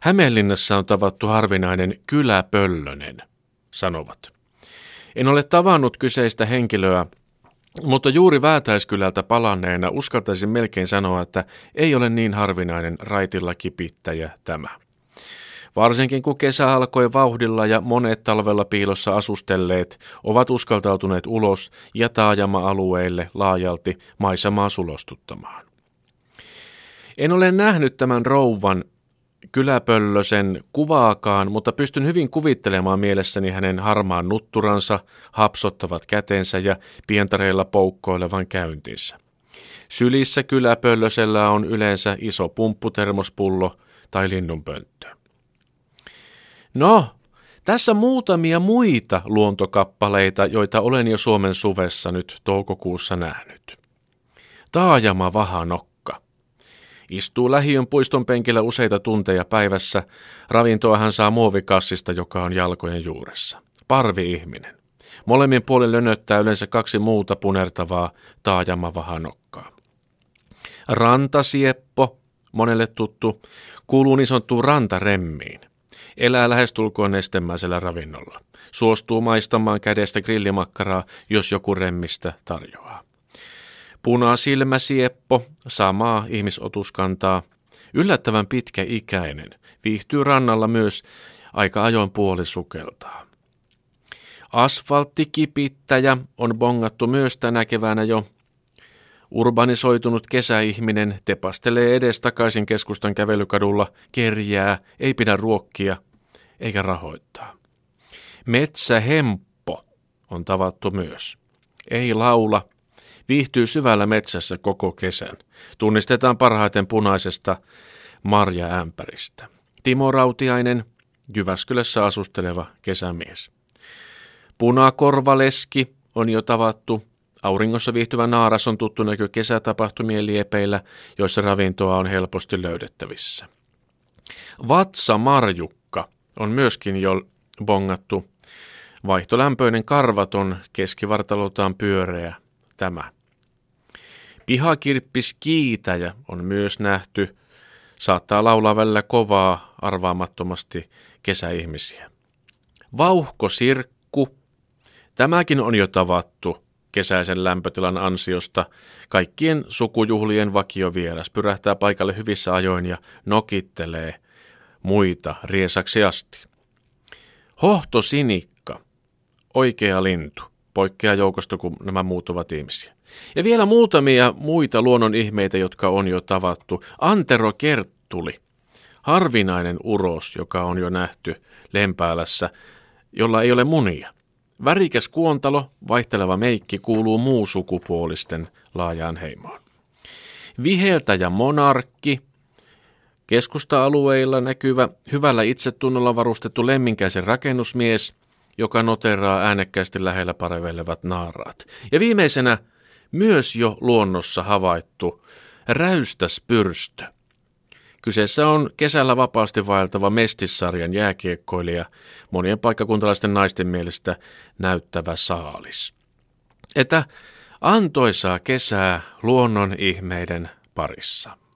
Hämeenlinnassa on tavattu harvinainen kyläpöllönen, sanovat. En ole tavannut kyseistä henkilöä, mutta juuri Väätäiskylältä palanneena uskaltaisin melkein sanoa, että ei ole niin harvinainen raitilla kipittäjä tämä. Varsinkin kun kesä alkoi vauhdilla ja monet talvella piilossa asustelleet ovat uskaltautuneet ulos ja taajama-alueille laajalti maisemaa sulostuttamaan. En ole nähnyt tämän rouvan kyläpöllösen kuvaakaan, mutta pystyn hyvin kuvittelemaan mielessäni hänen harmaan nutturansa, hapsottavat kätensä ja pientareilla poukkoilevan käyntinsä. Sylissä kyläpöllösellä on yleensä iso pumpputermospullo tai linnunpönttö. No, tässä muutamia muita luontokappaleita, joita olen jo Suomen suvessa nyt toukokuussa nähnyt. Taajama Vahanokka. Istuu lähiön puiston penkillä useita tunteja päivässä. Ravintoa hän saa muovikassista, joka on jalkojen juuressa. Parvi-ihminen. Molemmin puolin lönöttää yleensä kaksi muuta punertavaa taajamavahanokkaa. Rantasieppo, monelle tuttu, kuuluu niin sanottuun rantaremmiin. Elää lähestulkoon nestemäisellä ravinnolla. Suostuu maistamaan kädestä grillimakkaraa, jos joku remmistä tarjoaa. Punasilmäsieppo, samaa ihmisotuskantaa, yllättävän pitkä ikäinen, viihtyy rannalla myös aika ajoin puolisukeltaa. Asfalttikipittäjä on bongattu myös tänä keväänä jo. Urbanisoitunut kesäihminen tepastelee edestakaisin keskustan kävelykadulla, kerjää, ei pidä ruokkia eikä rahoittaa. Metsähemppo on tavattu myös. Ei laula, viihtyy syvällä metsässä koko kesän. Tunnistetaan parhaiten punaisesta marjaämpäristä. Timo Rautiainen, Jyväskylässä asusteleva kesämies. Punakorvaleski on jo tavattu. Auringossa viihtyvä naaras on tuttu näkö kesätapahtumien liepeillä, joissa ravintoa on helposti löydettävissä. Vatsa Marjukka on myöskin jo bongattu. Vaihtolämpöinen karvaton, keskivartaloltaan pyöreä tämä. Pihakirppis kiitäjä on myös nähty. Saattaa laulaa välillä kovaa arvaamattomasti kesäihmisiä. Vauhkosirkku. Tämäkin on jo tavattu kesäisen lämpötilan ansiosta. Kaikkien sukujuhlien vakiovieras pyrähtää paikalle hyvissä ajoin ja nokittelee muita riesaksi asti. Hohtosinikka. Oikea lintu poikkeaa joukosta, kun nämä muut ovat ihmisiä. Ja vielä muutamia muita luonnon ihmeitä, jotka on jo tavattu. Antero Kerttuli, harvinainen uros, joka on jo nähty Lempäälässä, jolla ei ole munia. Värikäs kuontalo, vaihteleva meikki kuuluu muusukupuolisten laajaan heimoon. Viheltäjä monarkki, keskusta-alueilla näkyvä, hyvällä itsetunnolla varustettu lemminkäisen rakennusmies – joka noteraa äänekkäästi lähellä parevelevat naaraat. Ja viimeisenä myös jo luonnossa havaittu räystäspyrstö. Kyseessä on kesällä vapaasti vaeltava Mestissarjan jääkiekkoilija, monien paikkakuntalaisten naisten mielestä näyttävä saalis. Että antoisaa kesää luonnon ihmeiden parissa.